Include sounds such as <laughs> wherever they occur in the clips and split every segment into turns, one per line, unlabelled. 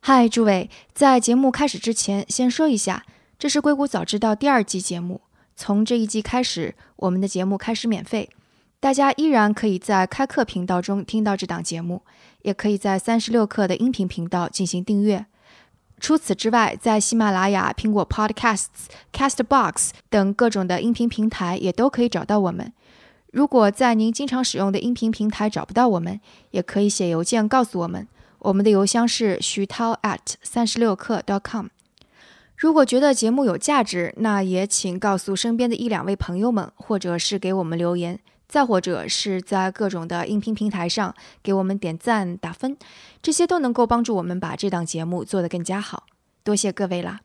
嗨，诸位，在节目开始之前，先说一下，这是《硅谷早知道》第二季节目。从这一季开始，我们的节目开始免费，大家依然可以在开课频道中听到这档节目，也可以在三十六课的音频频道进行订阅。除此之外，在喜马拉雅、苹果 Podcasts、Castbox 等各种的音频平台也都可以找到我们。如果在您经常使用的音频平台找不到我们，也可以写邮件告诉我们。我们的邮箱是徐涛 at 三十六课 dot com。如果觉得节目有价值，那也请告诉身边的一两位朋友们，或者是给我们留言，再或者是在各种的音频平台上给我们点赞打分，这些都能够帮助我们把这档节目做得更加好。多谢各位啦！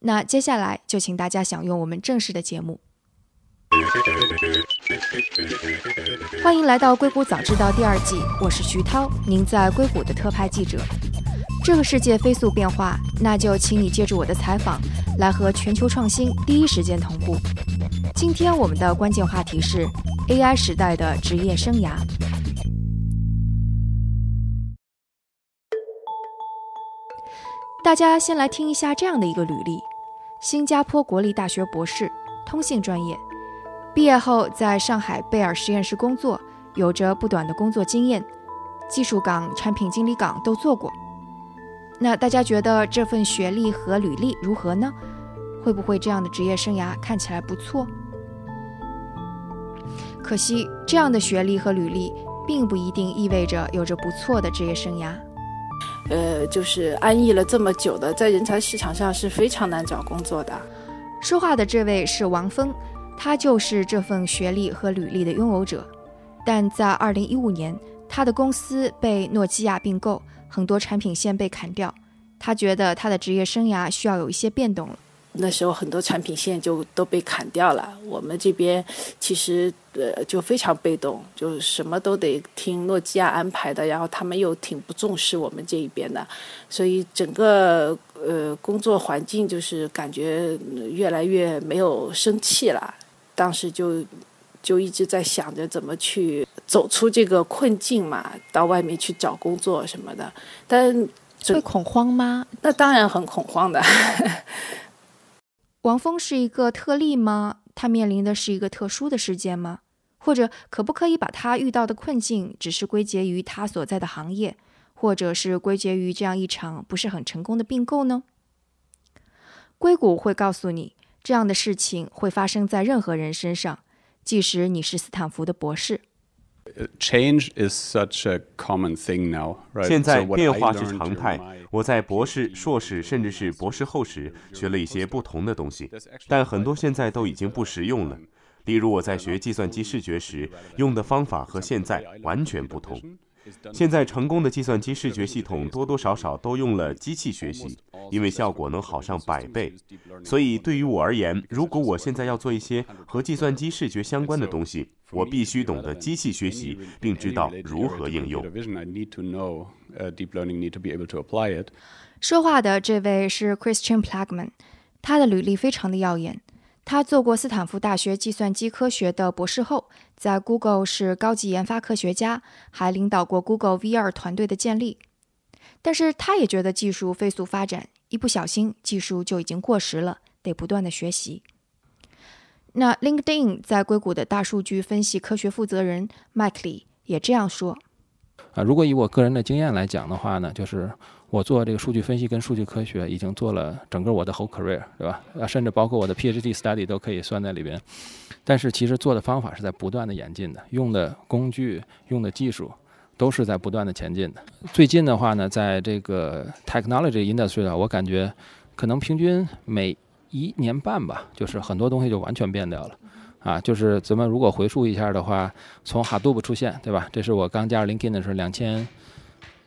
那接下来就请大家享用我们正式的节目。欢迎来到《硅谷早知道》第二季，我是徐涛，您在硅谷的特派记者。这个世界飞速变化，那就请你借助我的采访，来和全球创新第一时间同步。今天我们的关键话题是 AI 时代的职业生涯。大家先来听一下这样的一个履历：新加坡国立大学博士，通信专业，毕业后在上海贝尔实验室工作，有着不短的工作经验，技术岗、产品经理岗都做过。那大家觉得这份学历和履历如何呢？会不会这样的职业生涯看起来不错？可惜，这样的学历和履历并不一定意味着有着不错的职业生涯。
呃，就是安逸了这么久的，在人才市场上是非常难找工作的。
说话的这位是王峰，他就是这份学历和履历的拥有者。但在2015年，他的公司被诺基亚并购。很多产品线被砍掉，他觉得他的职业生涯需要有一些变动了。
那时候很多产品线就都被砍掉了，我们这边其实呃就非常被动，就什么都得听诺基亚安排的，然后他们又挺不重视我们这一边的，所以整个呃工作环境就是感觉越来越没有生气了。当时就就一直在想着怎么去。走出这个困境嘛，到外面去找工作什么的，但
会恐慌吗？
那当然很恐慌的。<laughs>
王峰是一个特例吗？他面临的是一个特殊的事件吗？或者可不可以把他遇到的困境只是归结于他所在的行业，或者是归结于这样一场不是很成功的并购呢？硅谷会告诉你，这样的事情会发生在任何人身上，即使你是斯坦福的博士。
Change is such a common thing now, right?
现在变化是常态。我在博士、硕士，甚至是博士后时，学了一些不同的东西，但很多现在都已经不实用了。例如，我在学计算机视觉时，用的方法和现在完全不同。现在成功的计算机视觉系统多多少少都用了机器学习，因为效果能好上百倍。所以对于我而言，如果我现在要做一些和计算机视觉相关的东西，我必须懂得机器学习，并知道如何应用。
说话的这位是 Christian Plagman，他的履历非常的耀眼。他做过斯坦福大学计算机科学的博士后，在 Google 是高级研发科学家，还领导过 Google VR 团队的建立。但是他也觉得技术飞速发展，一不小心技术就已经过时了，得不断的学习。那 LinkedIn 在硅谷的大数据分析科学负责人 Mike Lee 也这样说。
啊，如果以我个人的经验来讲的话呢，就是我做这个数据分析跟数据科学已经做了整个我的 whole career，对吧？啊，甚至包括我的 PhD study 都可以算在里边。但是其实做的方法是在不断的演进的，用的工具、用的技术都是在不断的前进的。最近的话呢，在这个 technology industry 啊，我感觉可能平均每一年半吧，就是很多东西就完全变掉了。啊，就是咱们如果回溯一下的话，从 Hadoop 出现，对吧？这是我刚加入 LinkedIn 的时候，两千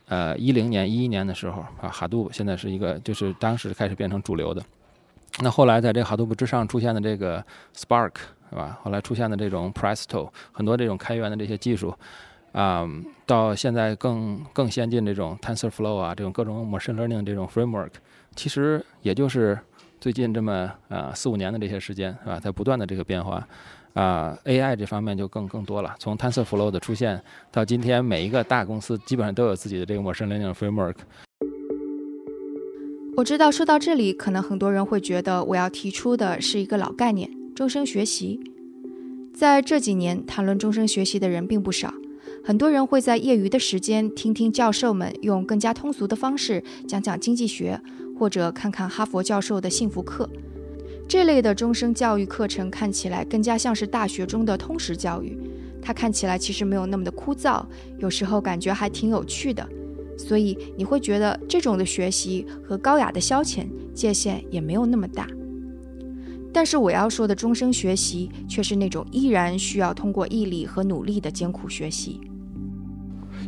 呃一零年、一一年的时候啊，Hadoop 现在是一个，就是当时开始变成主流的。那后来在这个 Hadoop 之上出现的这个 Spark，是吧？后来出现的这种 Presto，很多这种开源的这些技术啊，到现在更更先进这种 TensorFlow 啊，这种各种 Machine Learning 这种 Framework，其实也就是。最近这么啊四五年的这些时间是吧，在不断的这个变化，啊 AI 这方面就更更多了。从 TensorFlow 的出现到今天，每一个大公司基本上都有自己的这个 machine learning framework。
我知道说到这里，可能很多人会觉得我要提出的是一个老概念——终身学习。在这几年，谈论终身学习的人并不少，很多人会在业余的时间听听教授们用更加通俗的方式讲讲经济学，或者看看哈佛教授的幸福课。这类的终身教育课程看起来更加像是大学中的通识教育，它看起来其实没有那么的枯燥，有时候感觉还挺有趣的。所以你会觉得这种的学习和高雅的消遣界限也没有那么大。但是我要说的终身学习却是那种依然需要通过毅力和努力的艰苦学习。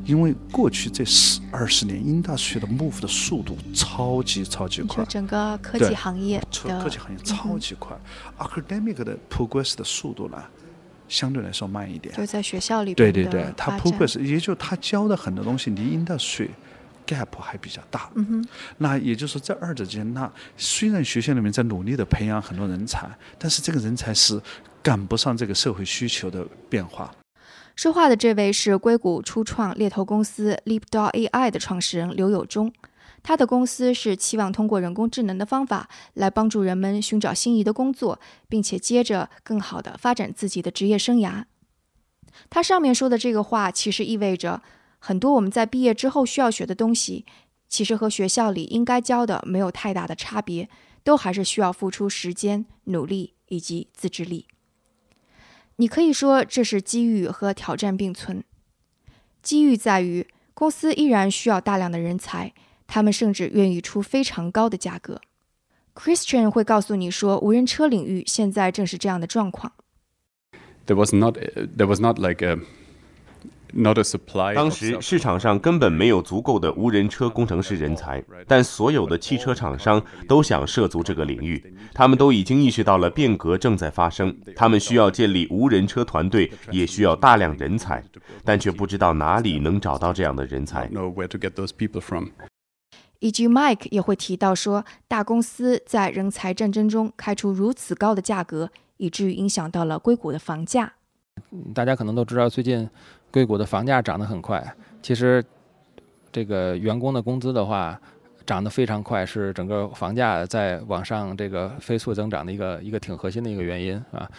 因为过去这十二十年，industry 的 move 的速度超级超级快，
整个科技行业
的科技行业超级快，academic 的 progress 的速度呢？相对来说慢一点，
就在学校里
对对对，他 progress，也就他教的很多东西离 industry gap 还比较大。
嗯哼，
那也就是说，在二者之间，那虽然学校里面在努力的培养很多人才，但是这个人才是赶不上这个社会需求的变化。
说话的这位是硅谷初创猎头公司 Leapdog AI 的创始人刘友忠。他的公司是期望通过人工智能的方法来帮助人们寻找心仪的工作，并且接着更好的发展自己的职业生涯。他上面说的这个话，其实意味着很多我们在毕业之后需要学的东西，其实和学校里应该教的没有太大的差别，都还是需要付出时间、努力以及自制力。你可以说这是机遇和挑战并存。机遇在于公司依然需要大量的人才。他们甚至愿意出非常高的价格。Christian 会告诉你说，无人车领域现在正是这样的状况。
There was not, there was not like a.
当时市场上根本没有足够的无人车工程师人才，但所有的汽车厂商都想涉足这个领域。他们都已经意识到了变革正在发生，他们需要建立无人车团队，也需要大量人才，但却不知道哪里能找到这样的人才。
Know where to get those people from.
以及 Mike 也会提到说，大公司在人才战争中开出如此高的价格，以至于影响到了硅谷的房价。
大家可能都知道，最近硅谷的房价涨得很快。其实，这个员工的工资的话，涨得非常快，是整个房价在往上这个飞速增长的一个一个挺核心的一个原因啊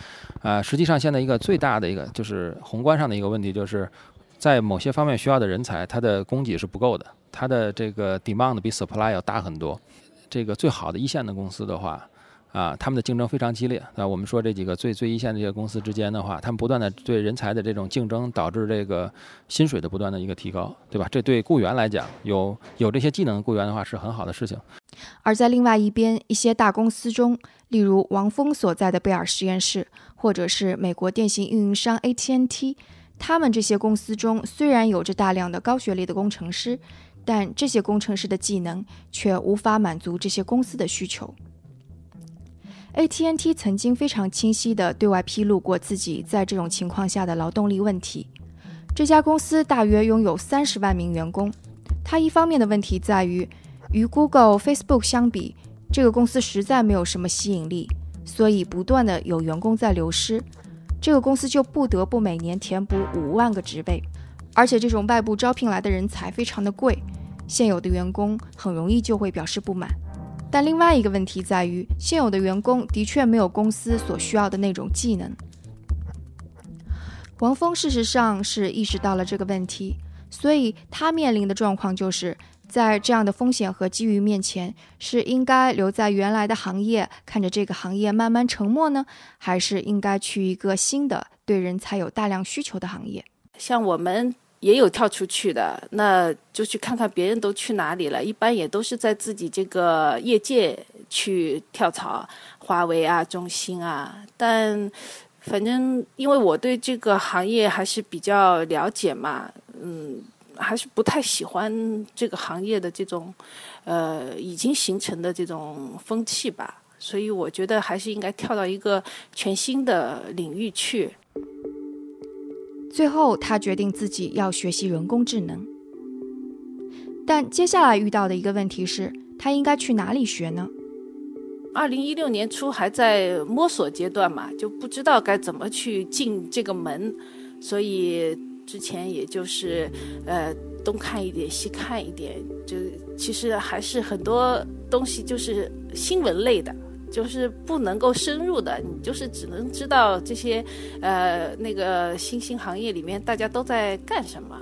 啊！实际上，现在一个最大的一个就是宏观上的一个问题，就是在某些方面需要的人才，它的供给是不够的。它的这个 demand 比 supply 要大很多。这个最好的一线的公司的话，啊，他们的竞争非常激烈。啊，我们说这几个最最一线的这些公司之间的话，他们不断的对人才的这种竞争，导致这个薪水的不断的一个提高，对吧？这对雇员来讲，有有这些技能雇员的话是很好的事情。
而在另外一边，一些大公司中，例如王峰所在的贝尔实验室，或者是美国电信运营商 AT&T，他们这些公司中虽然有着大量的高学历的工程师。但这些工程师的技能却无法满足这些公司的需求。AT&T 曾经非常清晰地对外披露过自己在这种情况下的劳动力问题。这家公司大约拥有三十万名员工。它一方面的问题在于，与 Google、Facebook 相比，这个公司实在没有什么吸引力，所以不断的有员工在流失。这个公司就不得不每年填补五万个职位，而且这种外部招聘来的人才非常的贵。现有的员工很容易就会表示不满，但另外一个问题在于，现有的员工的确没有公司所需要的那种技能。王峰事实上是意识到了这个问题，所以他面临的状况就是在这样的风险和机遇面前，是应该留在原来的行业，看着这个行业慢慢沉没呢，还是应该去一个新的对人才有大量需求的行业？
像我们。也有跳出去的，那就去看看别人都去哪里了。一般也都是在自己这个业界去跳槽，华为啊、中兴啊。但反正因为我对这个行业还是比较了解嘛，嗯，还是不太喜欢这个行业的这种呃已经形成的这种风气吧。所以我觉得还是应该跳到一个全新的领域去。
最后，他决定自己要学习人工智能。但接下来遇到的一个问题是，他应该去哪里学呢？
二零一六年初还在摸索阶段嘛，就不知道该怎么去进这个门，所以之前也就是呃东看一点西看一点，就其实还是很多东西就是新闻类的，就是不能够深入的，你就是只能知道这些，呃，那个新兴行业里面大家都在干什么。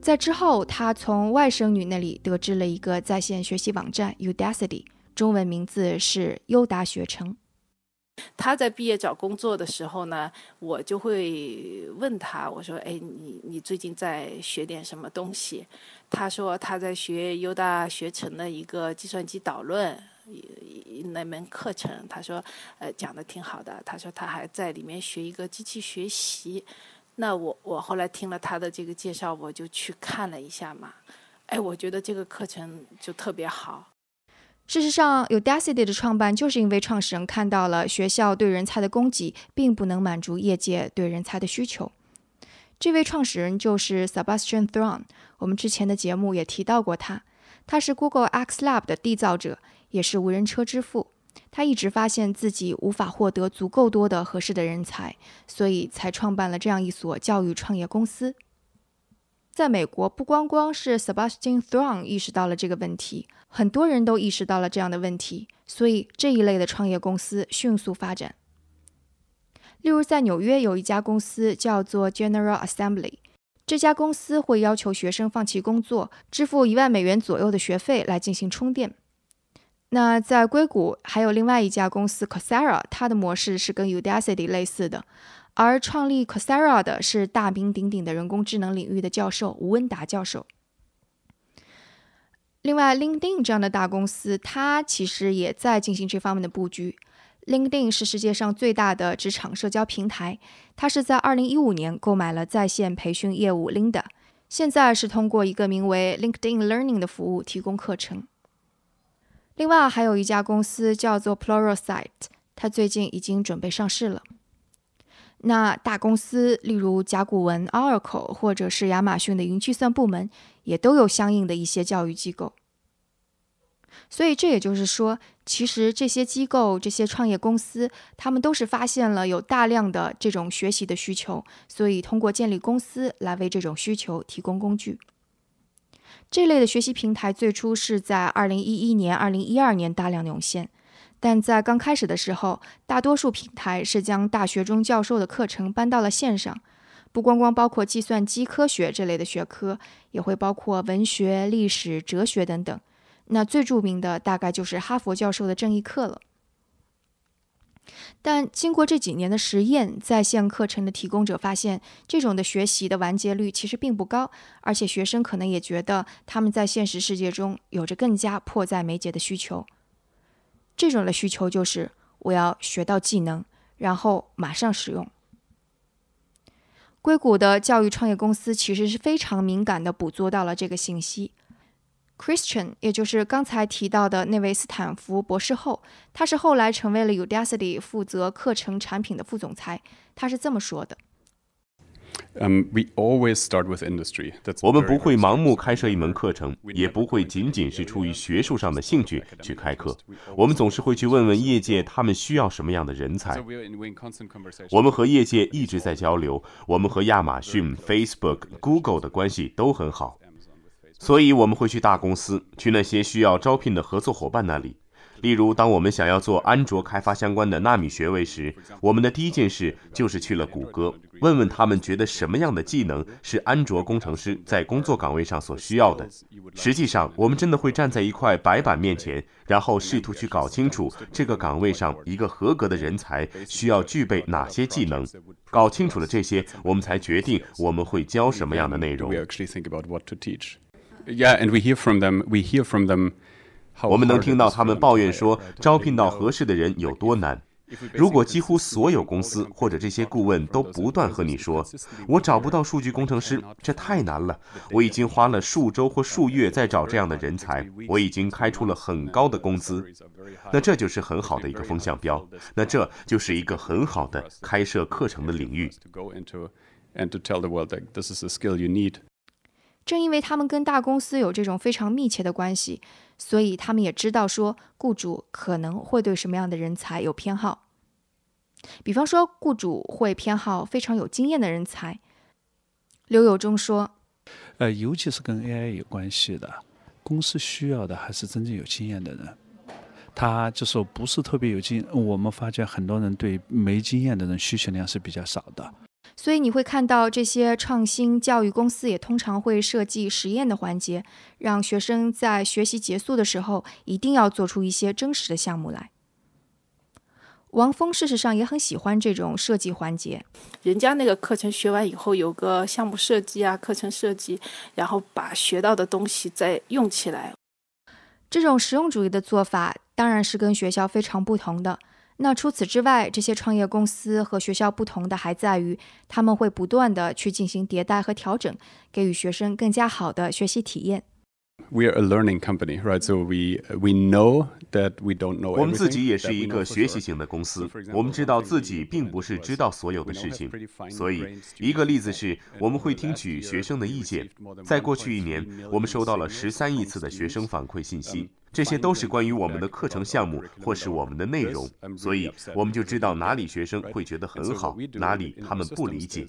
在之后，他从外甥女那里得知了一个在线学习网站 Udacity，中文名字是优达学城。
他在毕业找工作的时候呢，我就会问他，我说：“哎，你你最近在学点什么东西？”他说他在学优大学城的一个计算机导论那门课程，他说呃讲的挺好的。他说他还在里面学一个机器学习。那我我后来听了他的这个介绍，我就去看了一下嘛。哎，我觉得这个课程就特别好。
事实上，Udacity 的创办就是因为创始人看到了学校对人才的供给并不能满足业界对人才的需求。这位创始人就是 Sebastian Thrun，我们之前的节目也提到过他。他是 Google X Lab 的缔造者，也是无人车之父。他一直发现自己无法获得足够多的合适的人才，所以才创办了这样一所教育创业公司。在美国，不光光是 Sebastian Thrun 意识到了这个问题，很多人都意识到了这样的问题，所以这一类的创业公司迅速发展。例如，在纽约有一家公司叫做 General Assembly，这家公司会要求学生放弃工作，支付一万美元左右的学费来进行充电。那在硅谷还有另外一家公司 Cosera，它的模式是跟 Udacity 类似的。而创立 Cosera 的是大名鼎鼎的人工智能领域的教授吴文达教授。另外，LinkedIn 这样的大公司，它其实也在进行这方面的布局。LinkedIn 是世界上最大的职场社交平台，它是在2015年购买了在线培训业务 Linda，现在是通过一个名为 LinkedIn Learning 的服务提供课程。另外，还有一家公司叫做 Pluralsight，它最近已经准备上市了。那大公司，例如甲骨文、Oracle，或者是亚马逊的云计算部门，也都有相应的一些教育机构。所以这也就是说，其实这些机构、这些创业公司，他们都是发现了有大量的这种学习的需求，所以通过建立公司来为这种需求提供工具。这类的学习平台最初是在2011年、2012年大量涌现。但在刚开始的时候，大多数平台是将大学中教授的课程搬到了线上，不光光包括计算机科学这类的学科，也会包括文学、历史、哲学等等。那最著名的大概就是哈佛教授的正义课了。但经过这几年的实验，在线课程的提供者发现，这种的学习的完结率其实并不高，而且学生可能也觉得他们在现实世界中有着更加迫在眉睫的需求。这种的需求就是我要学到技能，然后马上使用。硅谷的教育创业公司其实是非常敏感的捕捉到了这个信息。Christian，也就是刚才提到的那位斯坦福博士后，他是后来成为了 Udacity 负责课程产品的副总裁。他是这么说的。<laughs>
我们不会盲目开设一门课程，也不会仅仅是出于学术上的兴趣去开课。我们总是会去问问业界他们需要什么样的人才。我们和业界一直在交流，我们和亚马逊、Facebook、Google 的关系都很好，所以我们会去大公司，去那些需要招聘的合作伙伴那里。例如，当我们想要做安卓开发相关的纳米学位时，我们的第一件事就是去了谷歌，问问他们觉得什么样的技能是安卓工程师在工作岗位上所需要的。实际上，我们真的会站在一块白板面前，然后试图去搞清楚这个岗位上一个合格的人才需要具备哪些技能。搞清楚了这些，我们才决定我们会教什么样的内容。
Yeah, and we hear from them. We hear from them.
我们能听到他们抱怨说，招聘到合适的人有多难。如果几乎所有公司或者这些顾问都不断和你说，<laughs> 我找不到数据工程师，这太难了。我已经花了数周或数月在找这样的人才，我已经开出了很高的工资。那这就是很好的一个风向标。那这就是一个很好的开设课程的领域。
正因为他们跟大公司有这种非常密切的关系。所以他们也知道说，雇主可能会对什么样的人才有偏好。比方说，雇主会偏好非常有经验的人才。刘友忠说：“
呃，尤其是跟 AI 有关系的，公司需要的还是真正有经验的人。他就说不是特别有经，我们发觉很多人对没经验的人需求量是比较少的。
所以你会看到这些创新教育公司也通常会设计实验的环节，让学生在学习结束的时候一定要做出一些真实的项目来。王峰事实上也很喜欢这种设计环节，
人家那个课程学完以后有个项目设计啊，课程设计，然后把学到的东西再用起来。
这种实用主义的做法当然是跟学校非常不同的。那除此之外，这些创业公司和学校不同的还在于，他们会不断的去进行迭代和调整，给予学生更加好的学习体验。
We are a learning company, right? So we we know that we don't know.
我们自己也是一个学习型的公司，我们知道自己并不是知道所有的事情。所以，一个例子是，我们会听取学生的意见。在过去一年，我们收到了十三亿次的学生反馈信息，这些都是关于我们的课程项目或是我们的内容。所以，我们就知道哪里学生会觉得很好，哪里他们不理解。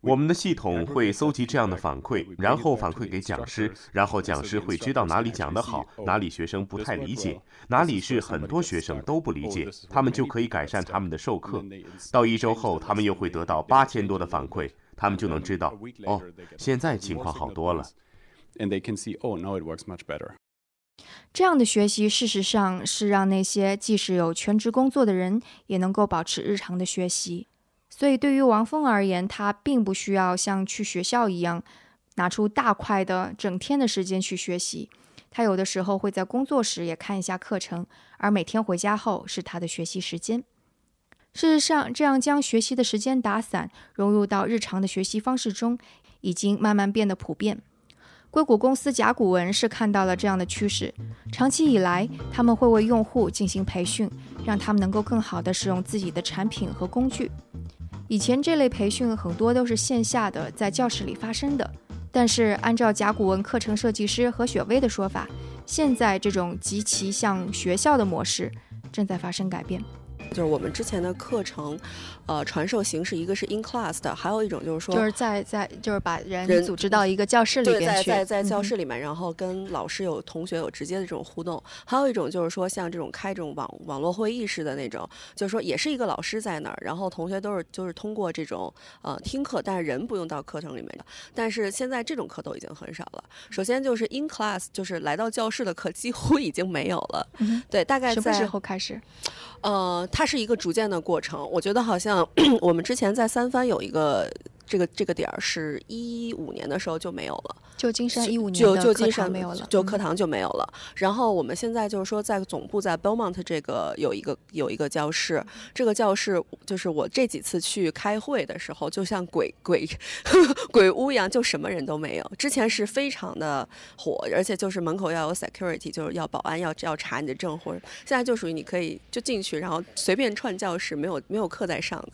我们的系统会搜集这样的反馈，然后反馈给讲师，然后讲师会知道哪里讲得好，哪里学生不太理解，哪里是很多学生都不理解，他们就可以改善他们的授课。到一周后，他们又会得到八千多的反馈，他们就能知道，哦，现在情况好多了。
这样的学习，事实上是让那些即使有全职工作的人，也能够保持日常的学习。所以，对于王峰而言，他并不需要像去学校一样拿出大块的整天的时间去学习。他有的时候会在工作时也看一下课程，而每天回家后是他的学习时间。事实上，这样将学习的时间打散，融入到日常的学习方式中，已经慢慢变得普遍。硅谷公司甲骨文是看到了这样的趋势，长期以来，他们会为用户进行培训，让他们能够更好地使用自己的产品和工具。以前这类培训很多都是线下的，在教室里发生的。但是按照甲骨文课程设计师何雪薇的说法，现在这种极其像学校的模式正在发生改变。
就是我们之前的课程，呃，传授形式一个是 in class 的，还有一种就是说，
就是在在就是把人组织到一个教室里边
去，在在在教室里面，然后跟老师有同学有直接的这种互动。还有一种就是说，像这种开这种网网络会议式的那种，就是说也是一个老师在那儿，然后同学都是就是通过这种呃听课，但是人不用到课程里面的。但是现在这种课都已经很少了。首先就是 in class，就是来到教室的课几乎已经没有了。对，大概在
什么时候开始？
呃，它是一个逐渐的过程。我觉得好像 <clears throat> 我们之前在三番有一个这个这个点儿，是一五年的时候就没有了。
旧金山一五年
就旧金山
没有了，
就课堂就没有了。然后我们现在就是说，在总部在 Belmont 这个有一个有一个教室，这个教室就是我这几次去开会的时候，就像鬼鬼 <laughs> 鬼屋一样，就什么人都没有。之前是非常的火，而且就是门口要有 security，就是要保安要要查你的证，或者现在就属于你可以就进去，然后随便串教室，没有没有课在上的。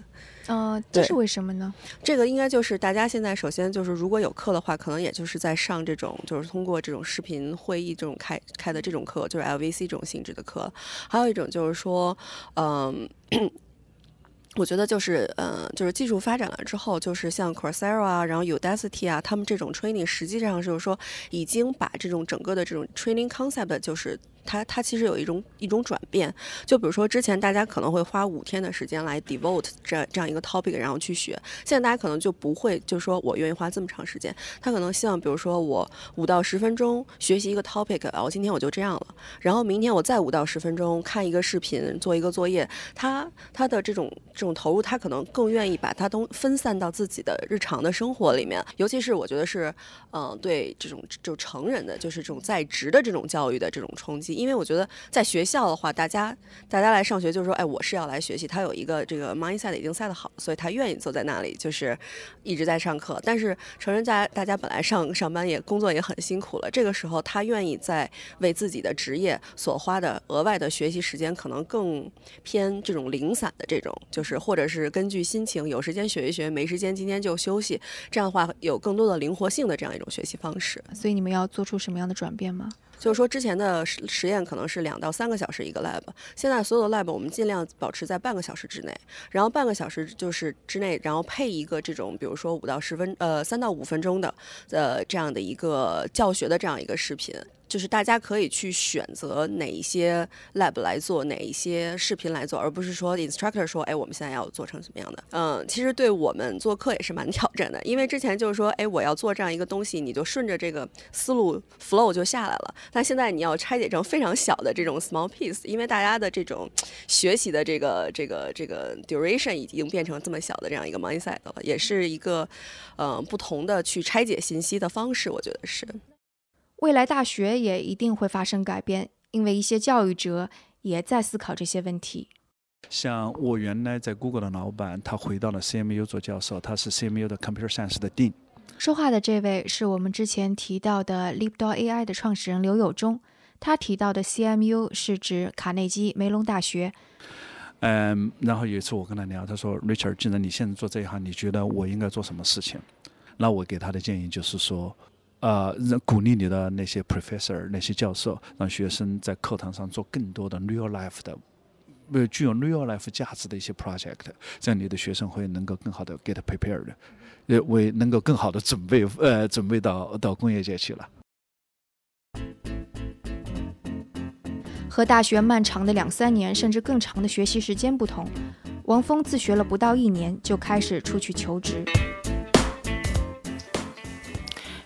嗯，这是为什么呢？
这个应该就是大家现在首先就是如果有课的话，可能也就是在上这种就是通过这种视频会议这种开开的这种课，就是 LVC 这种性质的课。还有一种就是说，嗯，<coughs> 我觉得就是嗯，就是技术发展了之后，就是像 Coursera 啊，然后 Udacity 啊，他们这种 training 实际上就是说已经把这种整个的这种 training concept 就是。它它其实有一种一种转变，就比如说之前大家可能会花五天的时间来 devote 这这样一个 topic，然后去学。现在大家可能就不会，就是说我愿意花这么长时间。他可能希望，比如说我五到十分钟学习一个 topic，啊，我今天我就这样了。然后明天我再五到十分钟看一个视频，做一个作业。他他的这种这种投入，他可能更愿意把它都分散到自己的日常的生活里面。尤其是我觉得是，嗯，对这种就成人的，就是这种在职的这种教育的这种冲击。因为我觉得在学校的话，大家大家来上学就是说，哎，我是要来学习。他有一个这个 mindset 已经 set 好，所以他愿意坐在那里，就是一直在上课。但是成人在大家本来上上班也工作也很辛苦了，这个时候他愿意在为自己的职业所花的额外的学习时间，可能更偏这种零散的这种，就是或者是根据心情，有时间学一学，没时间今天就休息。这样的话有更多的灵活性的这样一种学习方式。
所以你们要做出什么样的转变吗？
就是说，之前的实实验可能是两到三个小时一个 lab，现在所有的 lab 我们尽量保持在半个小时之内，然后半个小时就是之内，然后配一个这种，比如说五到十分，呃，三到五分钟的，呃，这样的一个教学的这样一个视频。就是大家可以去选择哪一些 lab 来做，哪一些视频来做，而不是说 instructor 说，哎，我们现在要做成什么样的？嗯，其实对我们做课也是蛮 <laughs> 挑战的，因为之前就是说，哎，我要做这样一个东西，你就顺着这个思路 flow 就下来了。但现在你要拆解成非常小的这种 small piece，因为大家的这种学习的这个这个这个 duration 已经变成这么小的这样一个 mindset 了，也是一个呃不同的去拆解信息的方式，我觉得是。
未来大学也一定会发生改变，因为一些教育者也在思考这些问题。
像我原来在 Google 的老板，他回到了 CMU 做教授，他是 CMU 的 Computer Science 的 Dean。
说话的这位是我们之前提到的 Leapdog AI 的创始人刘友忠，他提到的 CMU 是指卡内基梅隆大学。
嗯，然后有一次我跟他聊，他说：“Richard，既然你现在做这一行，你觉得我应该做什么事情？”那我给他的建议就是说。呃，鼓励你的那些 professor 那些教授，让学生在课堂上做更多的 real life 的，呃，具有 real life 价值的一些 project，这样你的学生会能够更好的 get prepared，呃，为能够更好的准备，呃，准备到到工业界去了。
和大学漫长的两三年甚至更长的学习时间不同，王峰自学了不到一年就开始出去求职。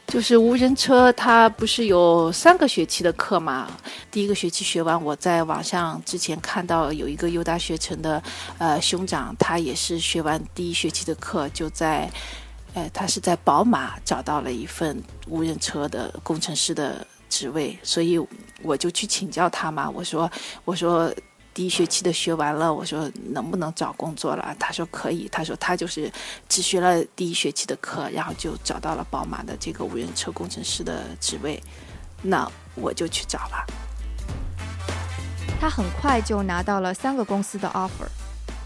就是无人车，它不是有三个学期的课嘛？第一个学期学完，我在网上之前看到有一个优大学城的呃兄长，他也是学完第一学期的课，就在，呃，他是在宝马找到了一份无人车的工程师的职位，所以我就去请教他嘛，我说，我说。第一学期的学完了，我说能不能找工作了？他说可以。他说他就是只学了第一学期的课，然后就找到了宝马的这个无人车工程师的职位。那我就去找了。
他很快就拿到了三个公司的 offer，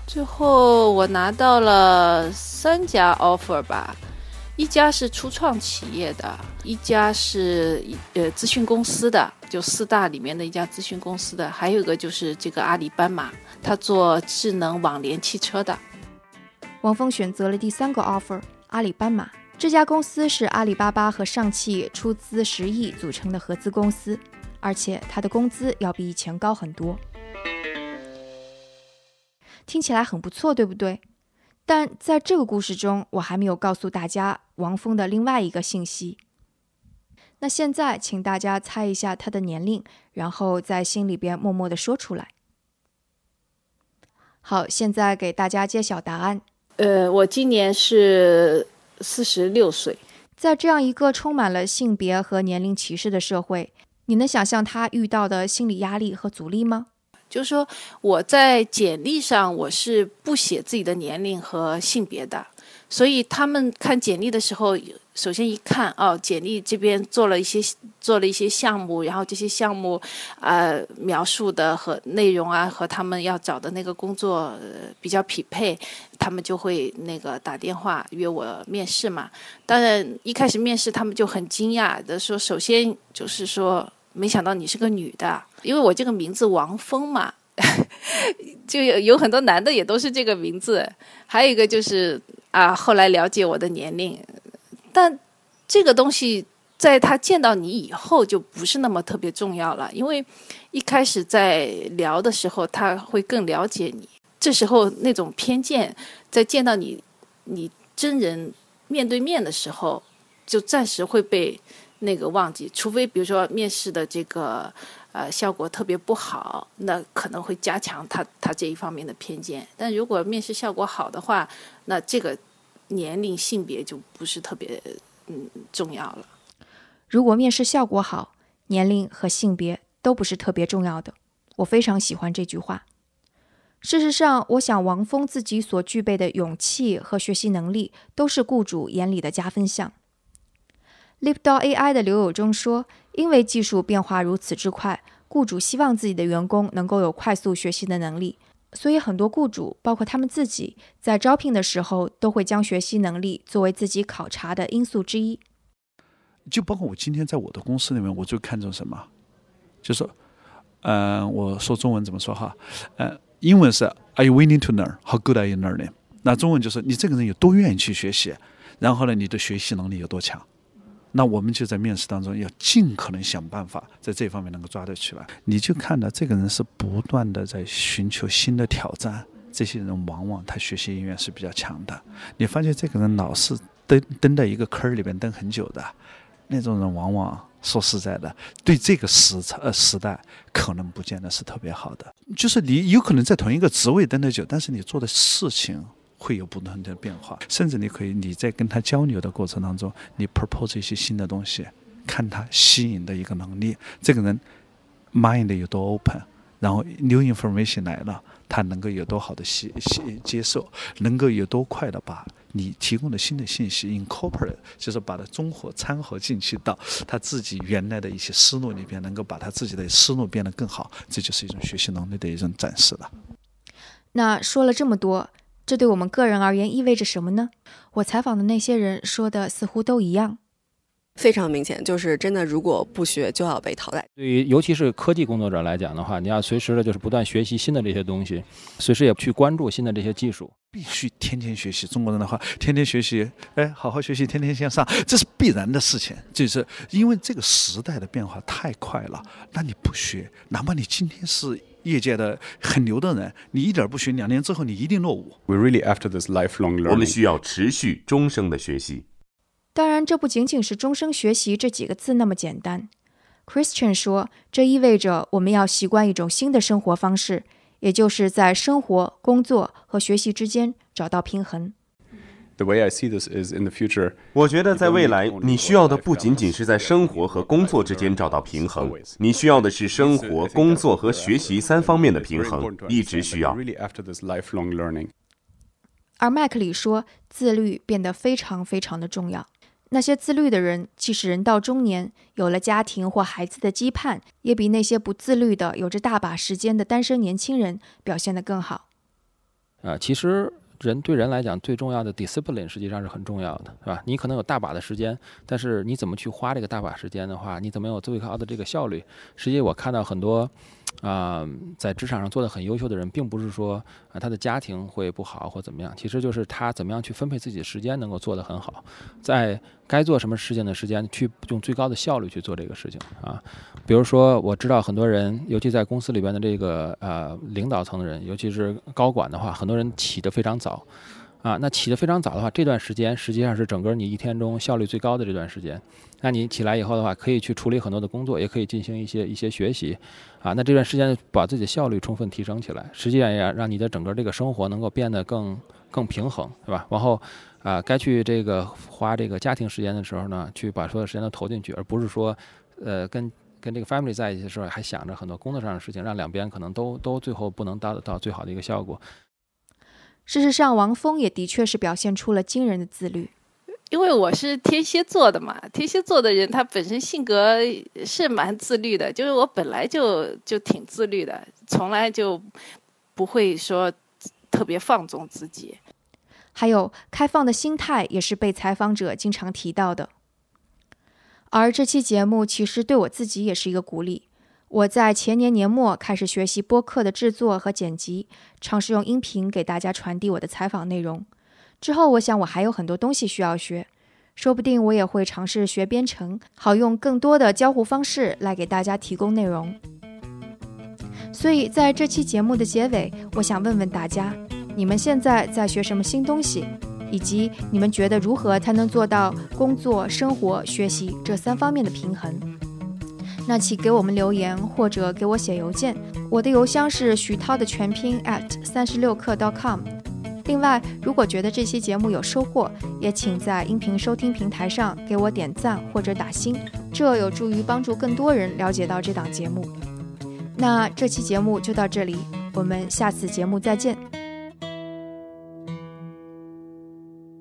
最后我拿到了三家 offer 吧。一家是初创企业的，一家是呃咨询公司的，就四大里面的一家咨询公司的，还有一个就是这个阿里斑马，他做智能网联汽车的。
王峰选择了第三个 offer，阿里斑马这家公司是阿里巴巴和上汽出资十亿组成的合资公司，而且他的工资要比以前高很多。听起来很不错，对不对？但在这个故事中，我还没有告诉大家王峰的另外一个信息。那现在，请大家猜一下他的年龄，然后在心里边默默的说出来。好，现在给大家揭晓答案。
呃，我今年是四十六岁。
在这样一个充满了性别和年龄歧视的社会，你能想象他遇到的心理压力和阻力吗？
就是说，我在简历上我是不写自己的年龄和性别的，所以他们看简历的时候，首先一看哦，简历这边做了一些做了一些项目，然后这些项目呃描述的和内容啊和他们要找的那个工作比较匹配，他们就会那个打电话约我面试嘛。当然一开始面试他们就很惊讶的说，首先就是说。没想到你是个女的，因为我这个名字王峰嘛，<laughs> 就有有很多男的也都是这个名字。还有一个就是啊，后来了解我的年龄，但这个东西在他见到你以后就不是那么特别重要了，因为一开始在聊的时候他会更了解你，这时候那种偏见在见到你你真人面对面的时候就暂时会被。那个忘记，除非比如说面试的这个呃效果特别不好，那可能会加强他他这一方面的偏见。但如果面试效果好的话，那这个年龄性别就不是特别嗯重要了。
如果面试效果好，年龄和性别都不是特别重要的。我非常喜欢这句话。事实上，我想王峰自己所具备的勇气和学习能力，都是雇主眼里的加分项。Leapdog AI 的刘友忠说：“因为技术变化如此之快，雇主希望自己的员工能够有快速学习的能力，所以很多雇主，包括他们自己，在招聘的时候都会将学习能力作为自己考察的因素之一。
就包括我今天在我的公司里面，我最看重什么？就说，嗯，我说中文怎么说哈？呃，英文是 Are you willing to learn? How good are you learning? 那中文就是你这个人有多愿意去学习，然后呢，你的学习能力有多强。”那我们就在面试当中要尽可能想办法在这方面能够抓得起来。你就看到这个人是不断的在寻求新的挑战，这些人往往他学习意愿是比较强的。你发现这个人老是蹲蹲在一个坑儿里边蹲很久的，那种人往往说实在的，对这个时呃时代可能不见得是特别好的。就是你有可能在同一个职位蹲得久，但是你做的事情。会有不同的变化，甚至你可以你在跟他交流的过程当中，你 propose 一些新的东西，看他吸引的一个能力，这个人 mind 有多 open，然后 new information 来了，他能够有多好的吸吸接受，能够有多快的把你提供的新的信息 incorporate，就是把它综合掺合进去到他自己原来的一些思路里边，能够把他自己的思路变得更好，这就是一种学习能力的一种展示了。
那说了这么多。这对我们个人而言意味着什么呢？我采访的那些人说的似乎都一样，
非常明显，就是真的，如果不学就要被淘汰。
对于尤其是科技工作者来讲的话，你要随时的就是不断学习新的这些东西，随时也去关注新的这些技术，
必须天天学习。中国人的话，天天学习，哎，好好学习，天天向上，这是必然的事情。就是因为这个时代的变化太快了，那你不学，哪怕你今天是。业界的很牛的人，你一点不学，两年之后你一定落伍。
We really after this lifelong learning。
我们需要持续终生的学习。
当然，这不仅仅是终生学习这几个字那么简单。Christian 说，这意味着我们要习惯一种新的生活方式，也就是在生活、工作和学习之间找到平衡。
The way I see this is in the future。
我觉得在未来，你需要的不仅仅是在生活和工作之间找到平衡，你需要的是生活、工作和学习三方面的平衡，一直需要。
而麦克里说，自律变得非常非常的重要。那些自律的人，即使人到中年，有了家庭或孩子的羁绊，也比那些不自律的、有着大把时间的单身年轻人表现得更好。
啊，其实。人对人来讲，最重要的 discipline 实际上是很重要的，是吧？你可能有大把的时间，但是你怎么去花这个大把时间的话，你怎么有最高的这个效率？实际我看到很多。啊，在职场上做的很优秀的人，并不是说啊他的家庭会不好或怎么样，其实就是他怎么样去分配自己的时间，能够做得很好，在该做什么事情的时间，去用最高的效率去做这个事情啊。比如说，我知道很多人，尤其在公司里边的这个呃领导层的人，尤其是高管的话，很多人起得非常早。啊，那起得非常早的话，这段时间实际上是整个你一天中效率最高的这段时间。那你起来以后的话，可以去处理很多的工作，也可以进行一些一些学习。啊，那这段时间把自己的效率充分提升起来，实际上也让你的整个这个生活能够变得更更平衡，是吧？然后啊，该去这个花这个家庭时间的时候呢，去把所有时间都投进去，而不是说，呃，跟跟这个 family 在一起的时候还想着很多工作上的事情，让两边可能都都最后不能达到最好的一个效果。
事实上，王峰也的确是表现出了惊人的自律。
因为我是天蝎座的嘛，天蝎座的人他本身性格是蛮自律的，就是我本来就就挺自律的，从来就不会说特别放纵自己。
还有开放的心态也是被采访者经常提到的。而这期节目其实对我自己也是一个鼓励。我在前年年末开始学习播客的制作和剪辑，尝试用音频给大家传递我的采访内容。之后，我想我还有很多东西需要学，说不定我也会尝试学编程，好用更多的交互方式来给大家提供内容。所以，在这期节目的结尾，我想问问大家：你们现在在学什么新东西？以及你们觉得如何才能做到工作、生活、学习这三方面的平衡？那请给我们留言或者给我写邮件，我的邮箱是徐涛的全拼 at 三十六课 .com。另外，如果觉得这期节目有收获，也请在音频收听平台上给我点赞或者打星，这有助于帮助更多人了解到这档节目。那这期节目就到这里，我们下次节目再见。